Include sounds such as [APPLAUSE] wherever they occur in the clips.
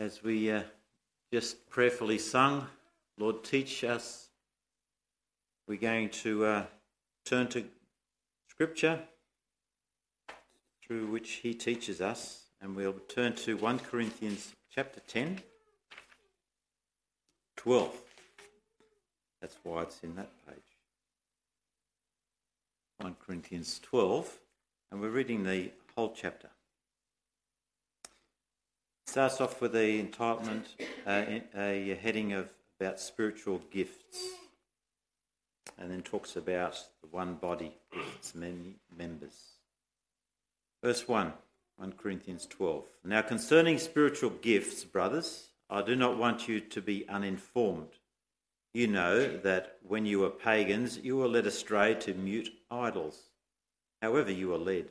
as we uh, just prayerfully sung, Lord, teach us. We're going to uh, turn to Scripture through which He teaches us, and we'll turn to 1 Corinthians chapter 10, 12. That's why it's in that page. 1 Corinthians 12, and we're reading the whole chapter starts off with the entitlement, uh, a heading of about spiritual gifts, and then talks about the one body with its many members. Verse 1, 1 Corinthians 12. Now, concerning spiritual gifts, brothers, I do not want you to be uninformed. You know that when you were pagans, you were led astray to mute idols. However, you were led.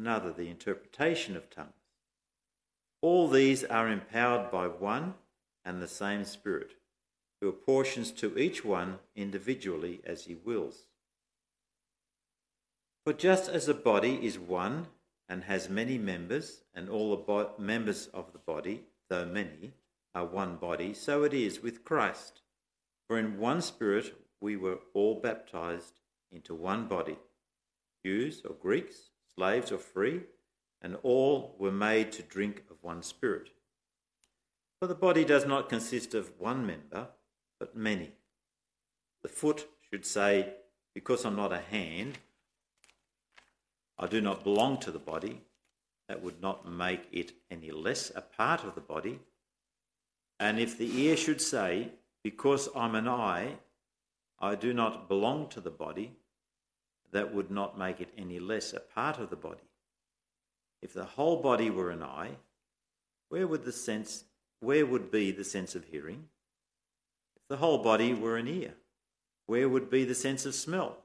another the interpretation of tongues. All these are empowered by one and the same Spirit, who apportions to each one individually as he wills. For just as a body is one and has many members, and all the bo- members of the body, though many, are one body, so it is with Christ. For in one Spirit we were all baptized into one body, Jews or Greeks slaves or free, and all were made to drink of one spirit. For the body does not consist of one member, but many. The foot should say, Because I'm not a hand, I do not belong to the body. That would not make it any less a part of the body. And if the ear should say, Because I'm an eye, I do not belong to the body, that would not make it any less a part of the body. If the whole body were an eye, where would the sense where would be the sense of hearing? If the whole body were an ear, where would be the sense of smell?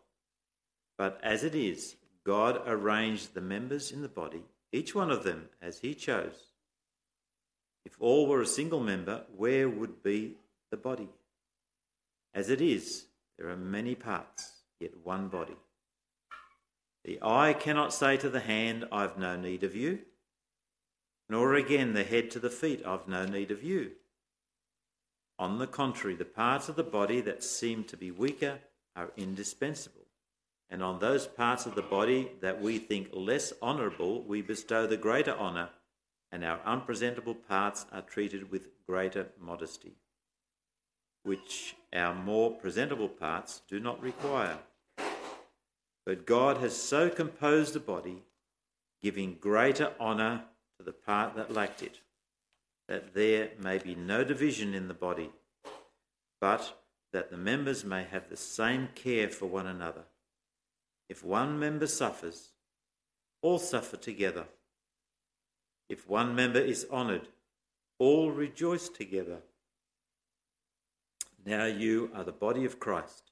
But as it is, God arranged the members in the body, each one of them as he chose. If all were a single member, where would be the body? As it is, there are many parts, yet one body. The eye cannot say to the hand, I've no need of you, nor again the head to the feet, I've no need of you. On the contrary, the parts of the body that seem to be weaker are indispensable, and on those parts of the body that we think less honourable, we bestow the greater honour, and our unpresentable parts are treated with greater modesty, which our more presentable parts do not require. But God has so composed the body, giving greater honour to the part that lacked it, that there may be no division in the body, but that the members may have the same care for one another. If one member suffers, all suffer together. If one member is honoured, all rejoice together. Now you are the body of Christ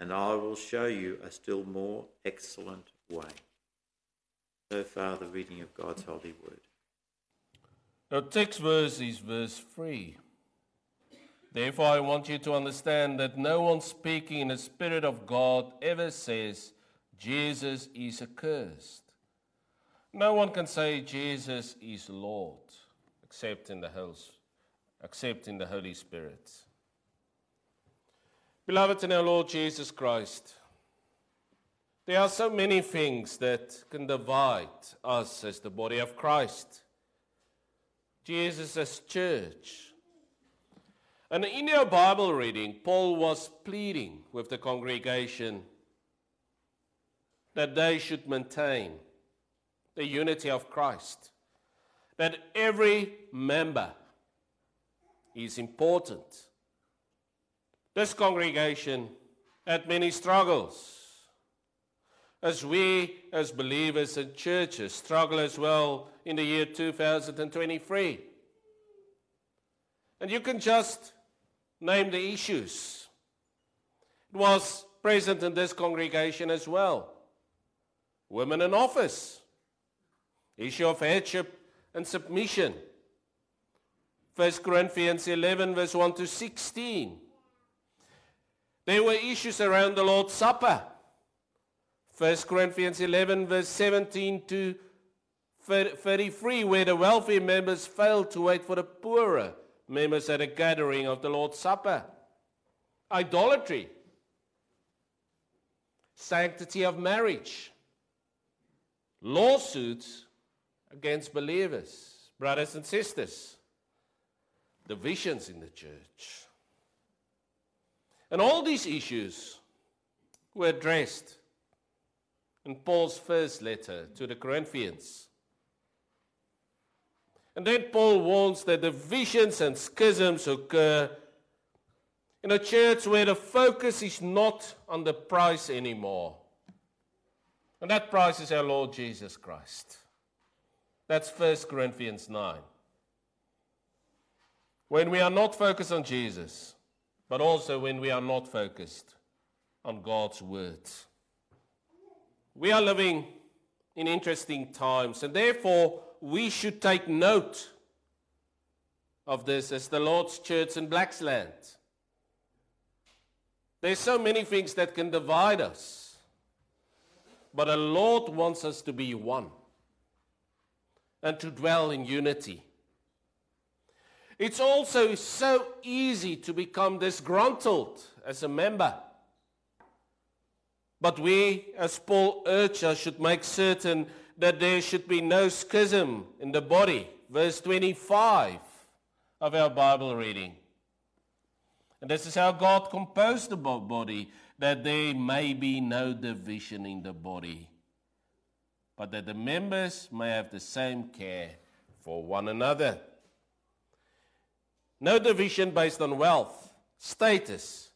and I will show you a still more excellent way. So far, the reading of God's holy word. The text verse is verse 3. Therefore, I want you to understand that no one speaking in the Spirit of God ever says Jesus is accursed. No one can say Jesus is Lord except in the Holy, except in the Holy Spirit. Beloved in our Lord Jesus Christ, there are so many things that can divide us as the body of Christ. Jesus as church. And in our Bible reading, Paul was pleading with the congregation that they should maintain the unity of Christ, that every member is important. This congregation had many struggles as we, as believers and churches, struggle as well in the year 2023. And you can just name the issues. It was present in this congregation as well. Women in office, issue of headship and submission. 1 Corinthians 11, verse 1 to 16. There were issues around the Lord's Supper. 1 Corinthians 11, verse 17 to 33, where the wealthy members failed to wait for the poorer members at a gathering of the Lord's Supper. Idolatry, sanctity of marriage, lawsuits against believers, brothers and sisters, divisions in the church. And all these issues were addressed in Paul's first letter to the Corinthians. And then Paul warns that divisions and schisms occur in a church where the focus is not on the price anymore. And that price is our Lord Jesus Christ. That's 1 Corinthians 9. When we are not focused on Jesus, but also when we are not focused on God's words. We are living in interesting times, and therefore we should take note of this as the Lord's church in Blacksland. There's so many things that can divide us, but the Lord wants us to be one and to dwell in unity. It's also so easy to become disgruntled as a member. But we, as Paul urges us, should make certain that there should be no schism in the body. Verse 25 of our Bible reading. And this is how God composed the body, that there may be no division in the body, but that the members may have the same care for one another. No division based on wealth, status,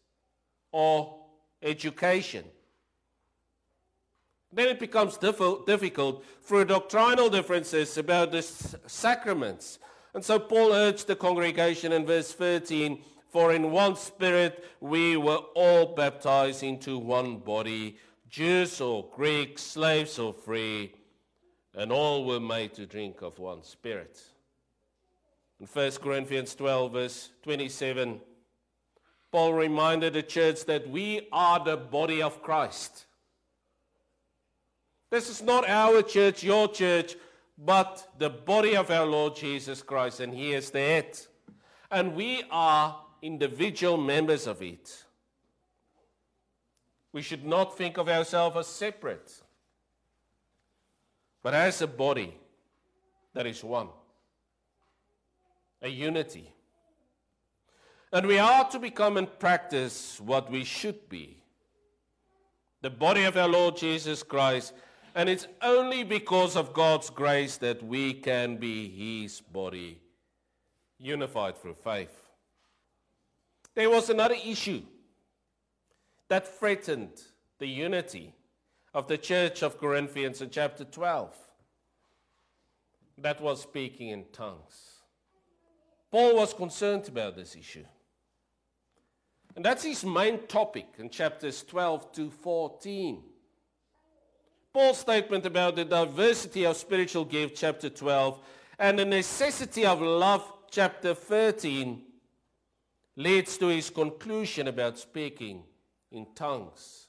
or education then it becomes difficult through doctrinal differences about the sacraments. And so Paul urged the congregation in verse 13 For in one spirit we were all baptized into one body, Jews or Greeks, slaves or free, and all were made to drink of one spirit. In 1 Corinthians 12, verse 27, Paul reminded the church that we are the body of Christ. This is not our church, your church, but the body of our Lord Jesus Christ, and He is the head. And we are individual members of it. We should not think of ourselves as separate, but as a body that is one, a unity. And we are to become and practice what we should be the body of our Lord Jesus Christ and it's only because of God's grace that we can be His body, unified through faith. There was another issue that threatened the unity of the church of Corinthians in chapter 12. That was speaking in tongues. Paul was concerned about this issue. And that's his main topic in chapters 12 to 14. Paul's statement about the diversity of spiritual gifts, chapter 12, and the necessity of love, chapter 13, leads to his conclusion about speaking in tongues,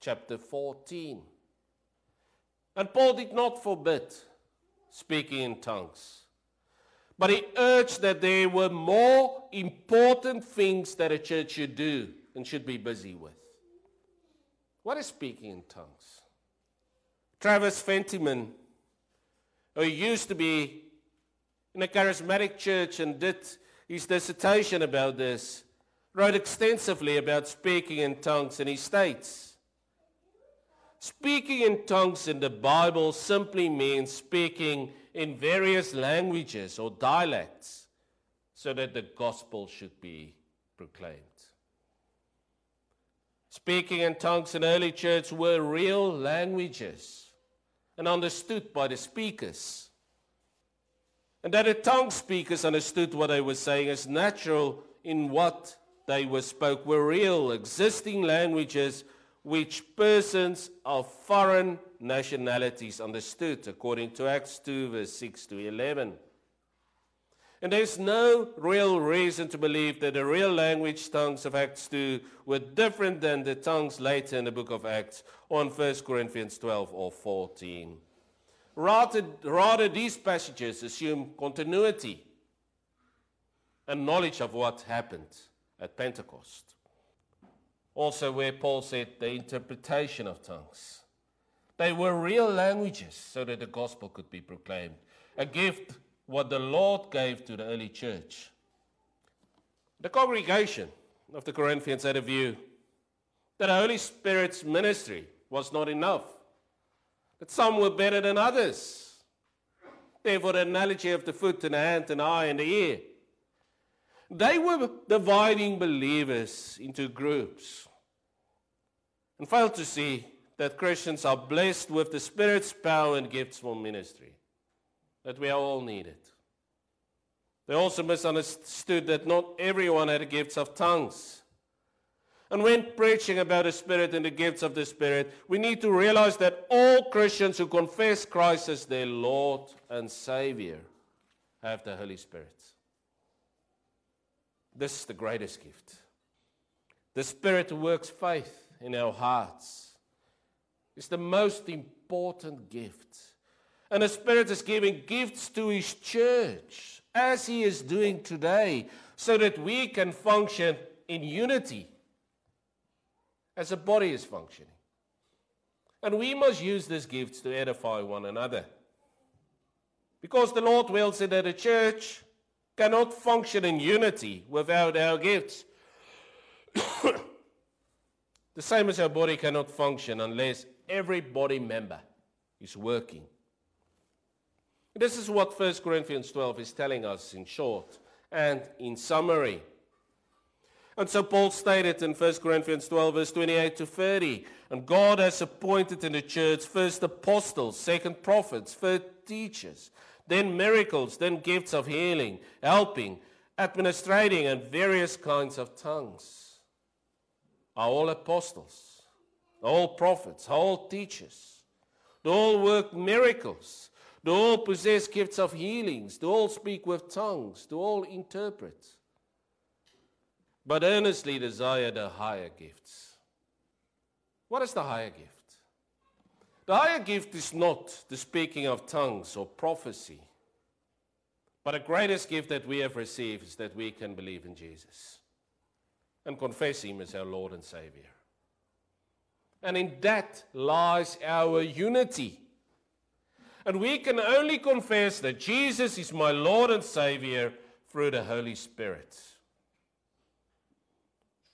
chapter 14. And Paul did not forbid speaking in tongues. But he urged that there were more important things that a church should do and should be busy with. What is speaking in tongues? Travis Fentiman, who used to be in a charismatic church and did his dissertation about this, wrote extensively about speaking in tongues, and he states Speaking in tongues in the Bible simply means speaking in various languages or dialects so that the gospel should be proclaimed. Speaking in tongues in early church were real languages and understood by the speakers. And that the tongue speakers understood what they were saying is natural in what they were spoke were real, existing languages which persons of foreign nationalities understood, according to Acts 2, verse 6 to 11. And there's no real reason to believe that the real language tongues of Acts 2 were different than the tongues later in the book of Acts on in 1 Corinthians 12 or 14. Rather, rather, these passages assume continuity and knowledge of what happened at Pentecost. Also, where Paul said the interpretation of tongues. They were real languages so that the gospel could be proclaimed. A gift what the Lord gave to the early church. The congregation of the Corinthians had a view that the Holy Spirit's ministry was not enough, that some were better than others. Therefore, the analogy of the foot and the hand and eye and the ear they were dividing believers into groups and failed to see that Christians are blessed with the Spirit's power and gifts for ministry, that we all needed. They also misunderstood that not everyone had gifts of tongues. And when preaching about the Spirit and the gifts of the Spirit, we need to realize that all Christians who confess Christ as their Lord and Savior have the Holy Spirit. This is the greatest gift. The Spirit works faith in our hearts. It's the most important gift. And the Spirit is giving gifts to His church, as He is doing today, so that we can function in unity as a body is functioning. And we must use these gifts to edify one another. Because the Lord wills it that a church cannot function in unity without our gifts. [COUGHS] the same as our body cannot function unless every body member is working. This is what 1 Corinthians 12 is telling us in short and in summary. And so Paul stated in 1 Corinthians 12, verse 28 to 30, and God has appointed in the church first apostles, second prophets, third teachers, then miracles, then gifts of healing, helping, administrating, and various kinds of tongues. Are all apostles, all prophets, all teachers. They all work miracles. They all possess gifts of healings. They all speak with tongues. They all interpret. But earnestly desire the higher gifts. What is the higher gift? The higher gift is not the speaking of tongues or prophecy, but the greatest gift that we have received is that we can believe in Jesus and confess Him as our Lord and Savior. And in that lies our unity. And we can only confess that Jesus is my Lord and Savior through the Holy Spirit.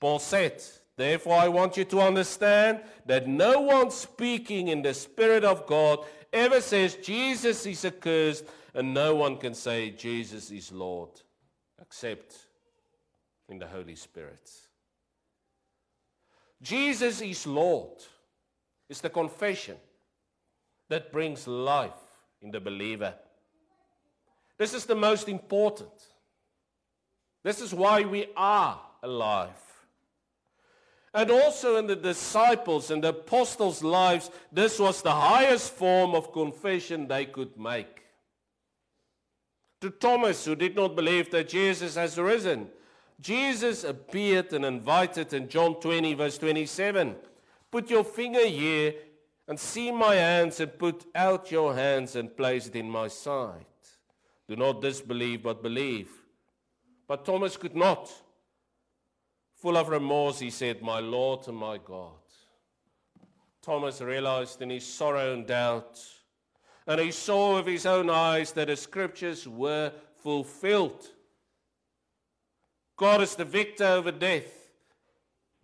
Paul said, Therefore, I want you to understand that no one speaking in the Spirit of God ever says Jesus is accursed, and no one can say Jesus is Lord except in the Holy Spirit. Jesus is Lord is the confession that brings life in the believer. This is the most important. This is why we are alive. And also in the disciples and the apostles' lives, this was the highest form of confession they could make. To Thomas, who did not believe that Jesus has risen, Jesus appeared and invited in John 20, verse 27 Put your finger here and see my hands, and put out your hands and place it in my side. Do not disbelieve, but believe. But Thomas could not. Full of remorse, he said, My Lord and my God. Thomas realized in his sorrow and doubt, and he saw with his own eyes that the scriptures were fulfilled. God is the victor over death.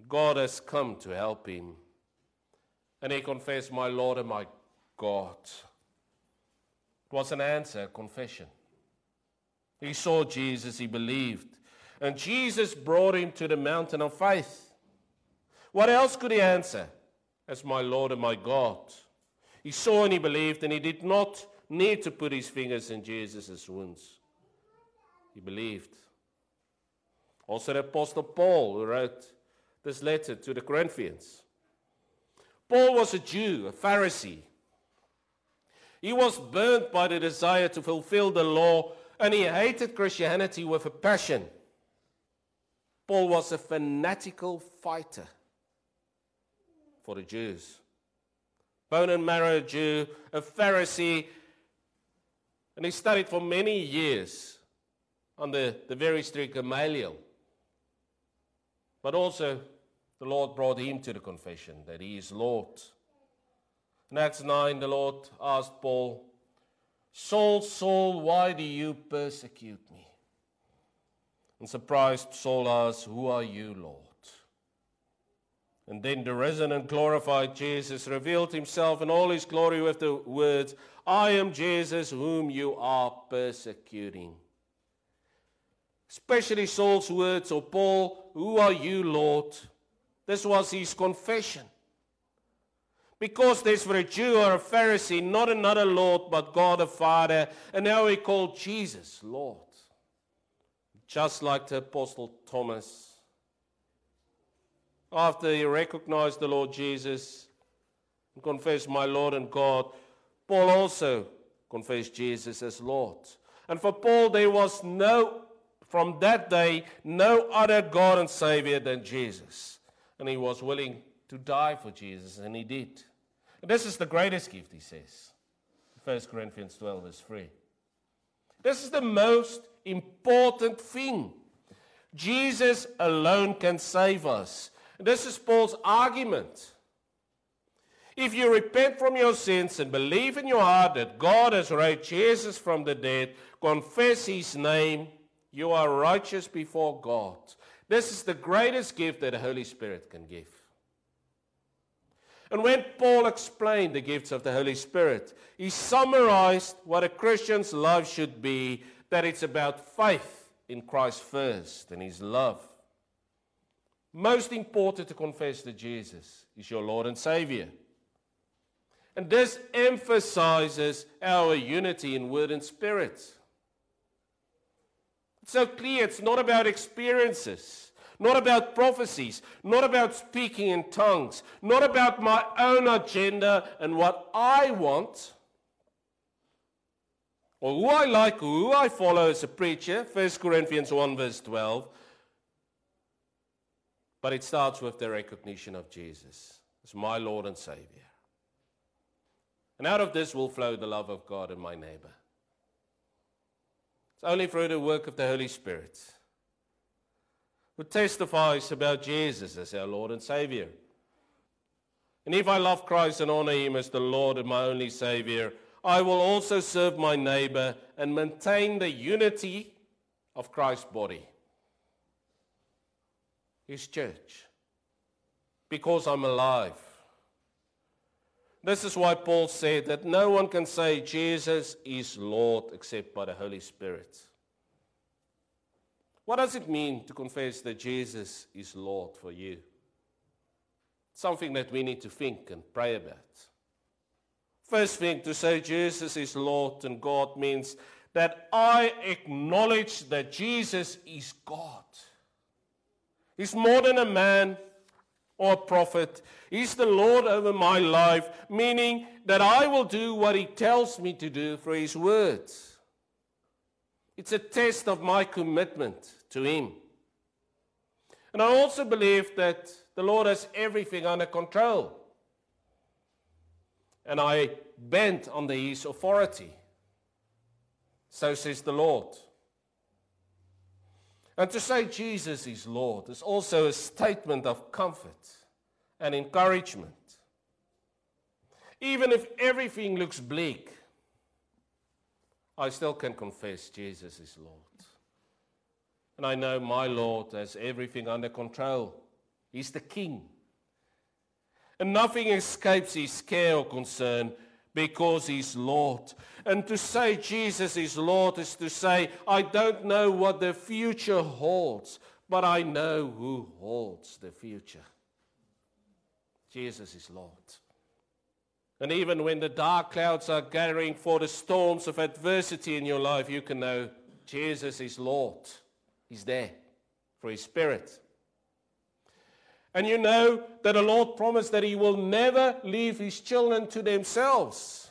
God has come to help him. And he confessed, My Lord and my God. It was an answer, confession. He saw Jesus, he believed. And Jesus brought him to the mountain of faith. What else could he answer? As my Lord and my God. He saw and he believed, and he did not need to put his fingers in Jesus' wounds. He believed. Also, the Apostle Paul, who wrote this letter to the Corinthians. Paul was a Jew, a Pharisee. He was burnt by the desire to fulfill the law, and he hated Christianity with a passion. Paul was a fanatical fighter for the Jews. Bone and marrow Jew, a Pharisee, and he studied for many years under the very strict Gamaliel. But also, the Lord brought him to the confession that he is Lord. In Acts 9, the Lord asked Paul, Saul, Saul, why do you persecute me? And surprised, Saul asked, Who are you, Lord? And then the risen and glorified Jesus revealed himself in all his glory with the words, I am Jesus whom you are persecuting especially Saul's words, or Paul, who are you, Lord? This was his confession. Because there's for a Jew or a Pharisee not another Lord but God the Father, and now he called Jesus Lord. Just like the Apostle Thomas. After he recognized the Lord Jesus and confessed, My Lord and God, Paul also confessed Jesus as Lord. And for Paul, there was no from that day, no other God and Savior than Jesus. And he was willing to die for Jesus, and he did. And this is the greatest gift, he says. 1 Corinthians 12, verse 3. This is the most important thing. Jesus alone can save us. This is Paul's argument. If you repent from your sins and believe in your heart that God has raised Jesus from the dead, confess his name, you are righteous before God. This is the greatest gift that the Holy Spirit can give. And when Paul explained the gifts of the Holy Spirit, he summarized what a Christian's life should be that it's about faith in Christ first and his love. Most important to confess that Jesus is your Lord and Savior. And this emphasizes our unity in word and spirit. It's so clear it's not about experiences, not about prophecies, not about speaking in tongues, not about my own agenda and what I want, or who I like, or who I follow as a preacher. 1 Corinthians 1, verse 12. But it starts with the recognition of Jesus as my Lord and Savior. And out of this will flow the love of God and my neighbor It's only through the work of the Holy Spirit, who testifies about Jesus as our Lord and Savior. And if I love Christ and honor him as the Lord and my only Savior, I will also serve my neighbor and maintain the unity of Christ's body, his church, because I'm alive. This is why Paul said that no one can say Jesus is Lord except by the Holy Spirit. What does it mean to confess that Jesus is Lord for you? Something that we need to think and pray about. First thing, to say Jesus is Lord and God means that I acknowledge that Jesus is God. He's more than a man, or a prophet. He's the Lord over my life, meaning that I will do what he tells me to do for his words. It's a test of my commitment to Him. And I also believe that the Lord has everything under control. And I bend under His authority. So says the Lord. And to say Jesus is Lord is also a statement of comfort and encouragement. Even if everything looks bleak, I still can confess Jesus is Lord. And I know my Lord has everything under control. He's the King. And nothing escapes his care or concern because he's Lord. And to say Jesus is Lord is to say, I don't know what the future holds, but I know who holds the future. Jesus is Lord. And even when the dark clouds are gathering for the storms of adversity in your life, you can know Jesus is Lord. He's there for His Spirit. And you know that the Lord promised that He will never leave His children to themselves.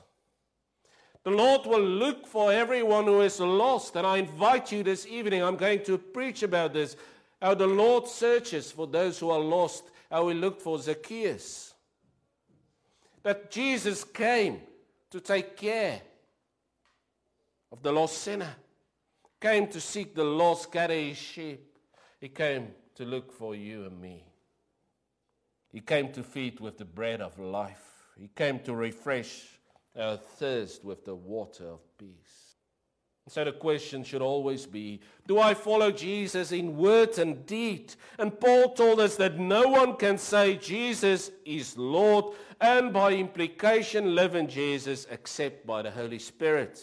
The Lord will look for everyone who is lost. And I invite you this evening, I'm going to preach about this how the Lord searches for those who are lost, how He looked for Zacchaeus that Jesus came to take care of the lost sinner, came to seek the lost, gather his sheep. He came to look for you and me. He came to feed with the bread of life. He came to refresh our thirst with the water of peace. So the question should always be Do I follow Jesus in word and deed? And Paul told us that no one can say Jesus is Lord and by implication live in Jesus except by the Holy Spirit.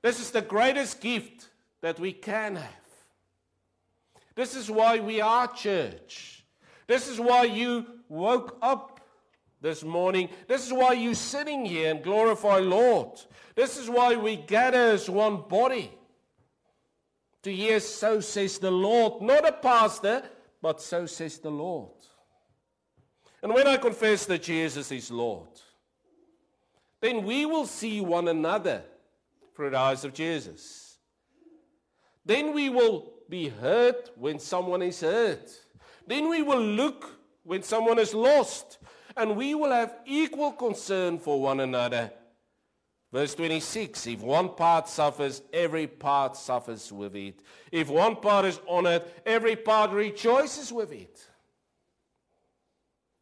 This is the greatest gift that we can have. This is why we are church. This is why you woke up this morning. This is why you're sitting here and glorify Lord. This is why we gather as one body. To hear, so says the Lord, not a pastor, but so says the Lord. And when I confess that Jesus is Lord, then we will see one another through the eyes of Jesus. Then we will be hurt when someone is hurt. Then we will look when someone is lost and we will have equal concern for one another. Verse 26 If one part suffers, every part suffers with it. If one part is honored, every part rejoices with it.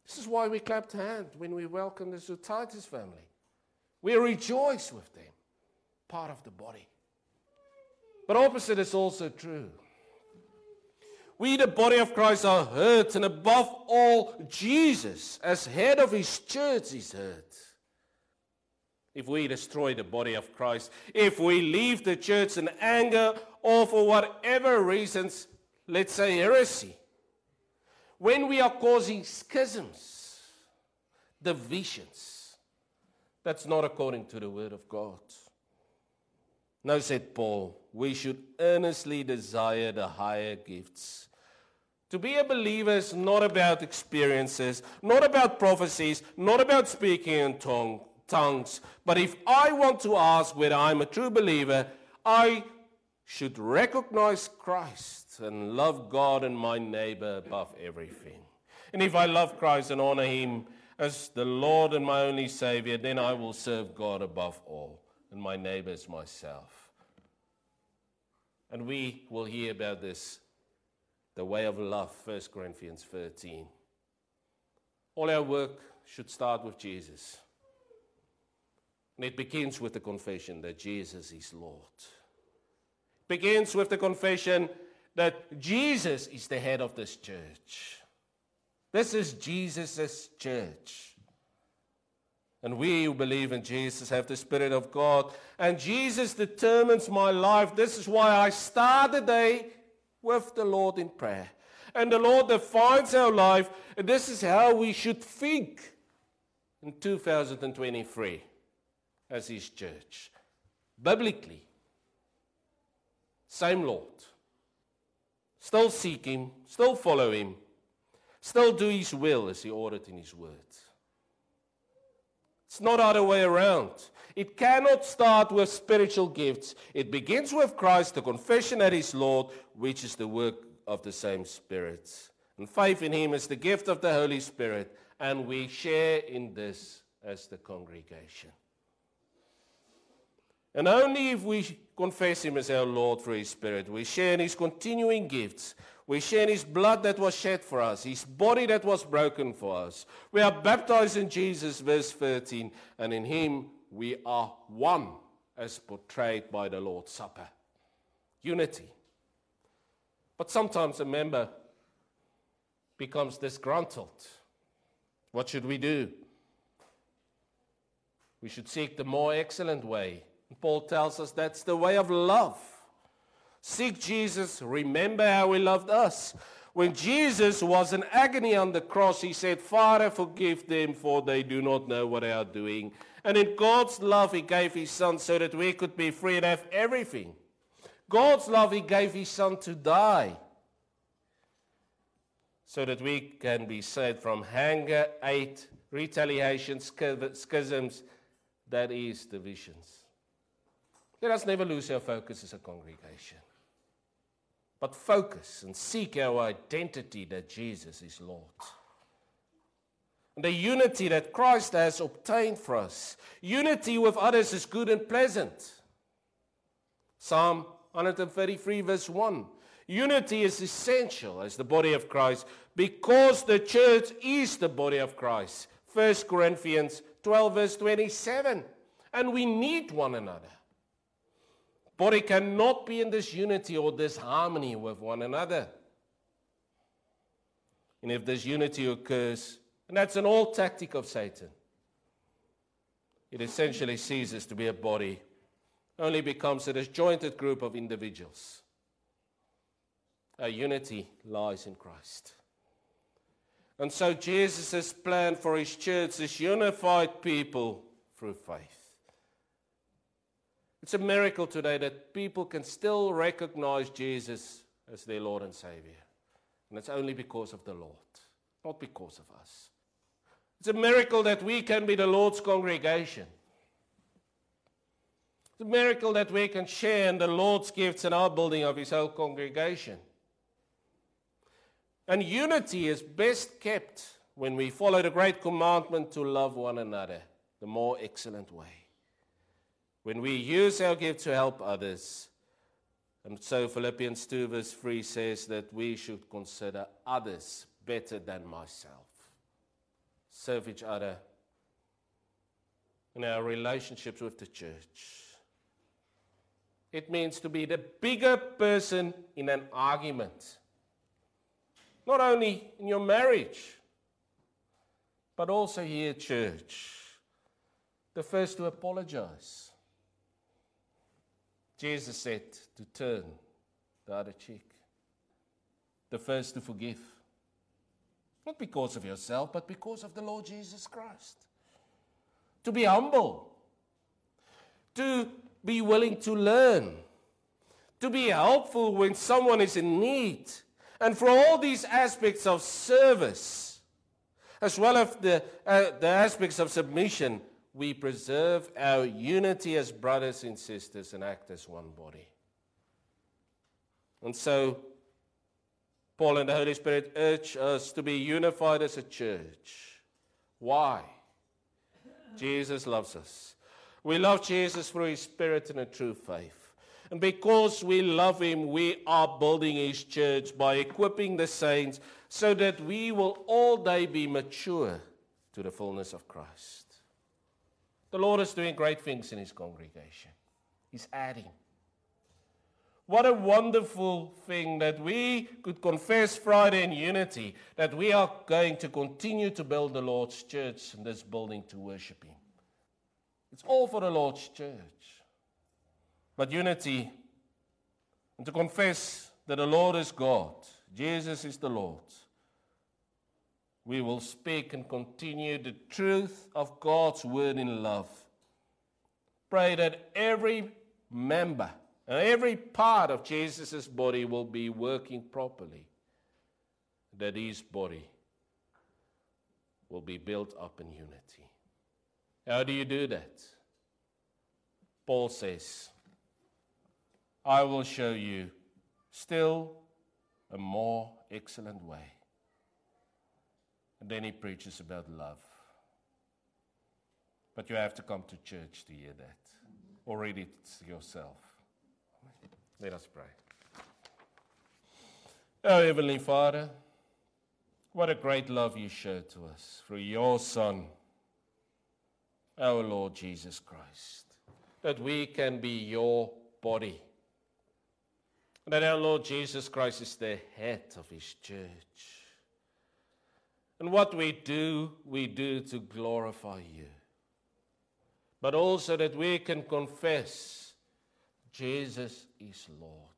This is why we clapped hands when we welcomed the Zutitis family. We rejoice with them, part of the body. But opposite is also true. We, the body of Christ, are hurt, and above all, Jesus, as head of his church, is hurt. If we destroy the body of Christ, if we leave the church in anger, or for whatever reasons, let's say heresy, when we are causing schisms, divisions, that's not according to the Word of God. No, said Paul, we should earnestly desire the higher gifts to be a believer is not about experiences, not about prophecies, not about speaking in tongue, tongues. But if I want to ask whether I'm a true believer, I should recognize Christ and love God and my neighbor above everything. And if I love Christ and honor him as the Lord and my only Savior, then I will serve God above all, and my neighbor as myself. And we will hear about this the way of love, 1 Corinthians 13. All our work should start with Jesus. And it begins with the confession that Jesus is Lord. It begins with the confession that Jesus is the head of this church. This is Jesus' church. And we who believe in Jesus have the Spirit of God. And Jesus determines my life. This is why I start the day with the Lord in prayer. And the Lord defines our life, and this is how we should think in 2023 as His church. Biblically, same Lord. Still seek Him, still follow Him, still do His will as He ordered in His word. It's not other way around. It cannot start with spiritual gifts. It begins with Christ, the confession that He's Lord, which is the work of the same Spirit. And faith in Him is the gift of the Holy Spirit, and we share in this as the congregation. And only if we confess Him as our Lord through His Spirit, we share in His continuing gifts, we share in His blood that was shed for us, His body that was broken for us. We are baptized in Jesus, verse 13, and in Him we are one, as portrayed by the Lord's Supper. Unity. But sometimes a member becomes disgruntled. What should we do? We should seek the more excellent way. Paul tells us that's the way of love. Seek Jesus. Remember how he loved us. When Jesus was in agony on the cross, he said, Father, forgive them, for they do not know what they are doing. And in God's love, he gave his son so that we could be free and have everything. God's love, he gave his son to die so that we can be saved from hunger, hate, retaliation, schisms, that is, divisions. Let us never lose our focus as a congregation, but focus and seek our identity that Jesus is Lord. And the unity that Christ has obtained for us. Unity with others is good and pleasant. Psalm 133, verse 1. Unity is essential as the body of Christ because the church is the body of Christ. 1 Corinthians 12, verse 27. And we need one another. Body cannot be in this unity or this harmony with one another. And if this unity occurs, and that's an old tactic of Satan, it essentially ceases to be a body, only becomes a disjointed group of individuals. Our unity lies in Christ. And so Jesus' plan for his church is unified people through faith. It's a miracle today that people can still recognize Jesus as their Lord and Savior. And it's only because of the Lord, not because of us. It's a miracle that we can be the Lord's congregation. It's a miracle that we can share in the Lord's gifts in our building of His whole congregation. And unity is best kept when we follow the great commandment to love one another the more excellent way. When we use our gift to help others. And so Philippians 2, verse 3 says that we should consider others better than myself. Serve each other in our relationships with the church. It means to be the bigger person in an argument not only in your marriage, but also here at church. The first to apologize. Jesus said to turn the other cheek. The first to forgive. Not because of yourself, but because of the Lord Jesus Christ. To be humble. To be willing to learn. To be helpful when someone is in need and for all these aspects of service, as well as the, uh, the aspects of submission, we preserve our unity as brothers and sisters and act as one body. And so, Paul and the Holy Spirit urge us to be unified as a church. Why? Jesus loves us. We love Jesus through his Spirit and a true faith. And because we love him, we are building his church by equipping the saints so that we will all day be mature to the fullness of Christ. The Lord is doing great things in his congregation, he's adding. What a wonderful thing that we could confess Friday in unity, that we are going to continue to build the Lord's church in this building to worship Him. It's all for the Lord's church but unity, and to confess that the Lord is God, Jesus is the Lord. We will speak and continue the truth of God's word in love. Pray that every member and every part of Jesus' body will be working properly, that his body will be built up in unity. How do you do that? Paul says, I will show you still a more excellent way. And then he preaches about love. But you have to come to church to hear that, or read it yourself. Let us pray. Oh, Heavenly Father, what a great love you showed to us through your Son, our Lord Jesus Christ, that we can be your body. That our Lord Jesus Christ is the head of his church. And what we do, we do to glorify you. But also that we can confess Jesus is Lord.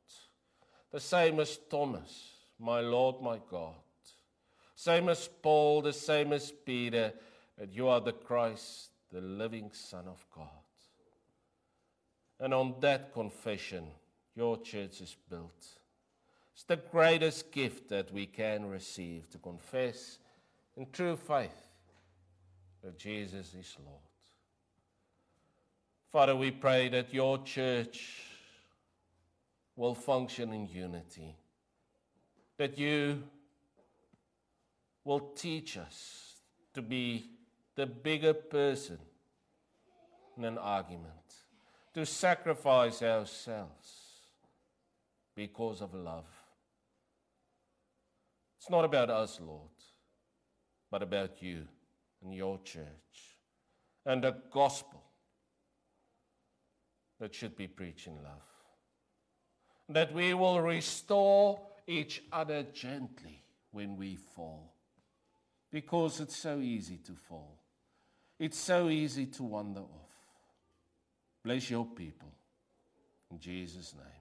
The same as Thomas, my Lord, my God. Same as Paul, the same as Peter, that you are the Christ, the living Son of God. And on that confession, your church is built. It's the greatest gift that we can receive to confess in true faith that Jesus is Lord. Father, we pray that your church will function in unity, that you will teach us to be the bigger person in an argument, to sacrifice ourselves because of love. It's not about us, Lord, but about you and your church and the gospel that should be preached in love. That we will restore each other gently when we fall. Because it's so easy to fall, it's so easy to wander off. Bless your people. In Jesus' name.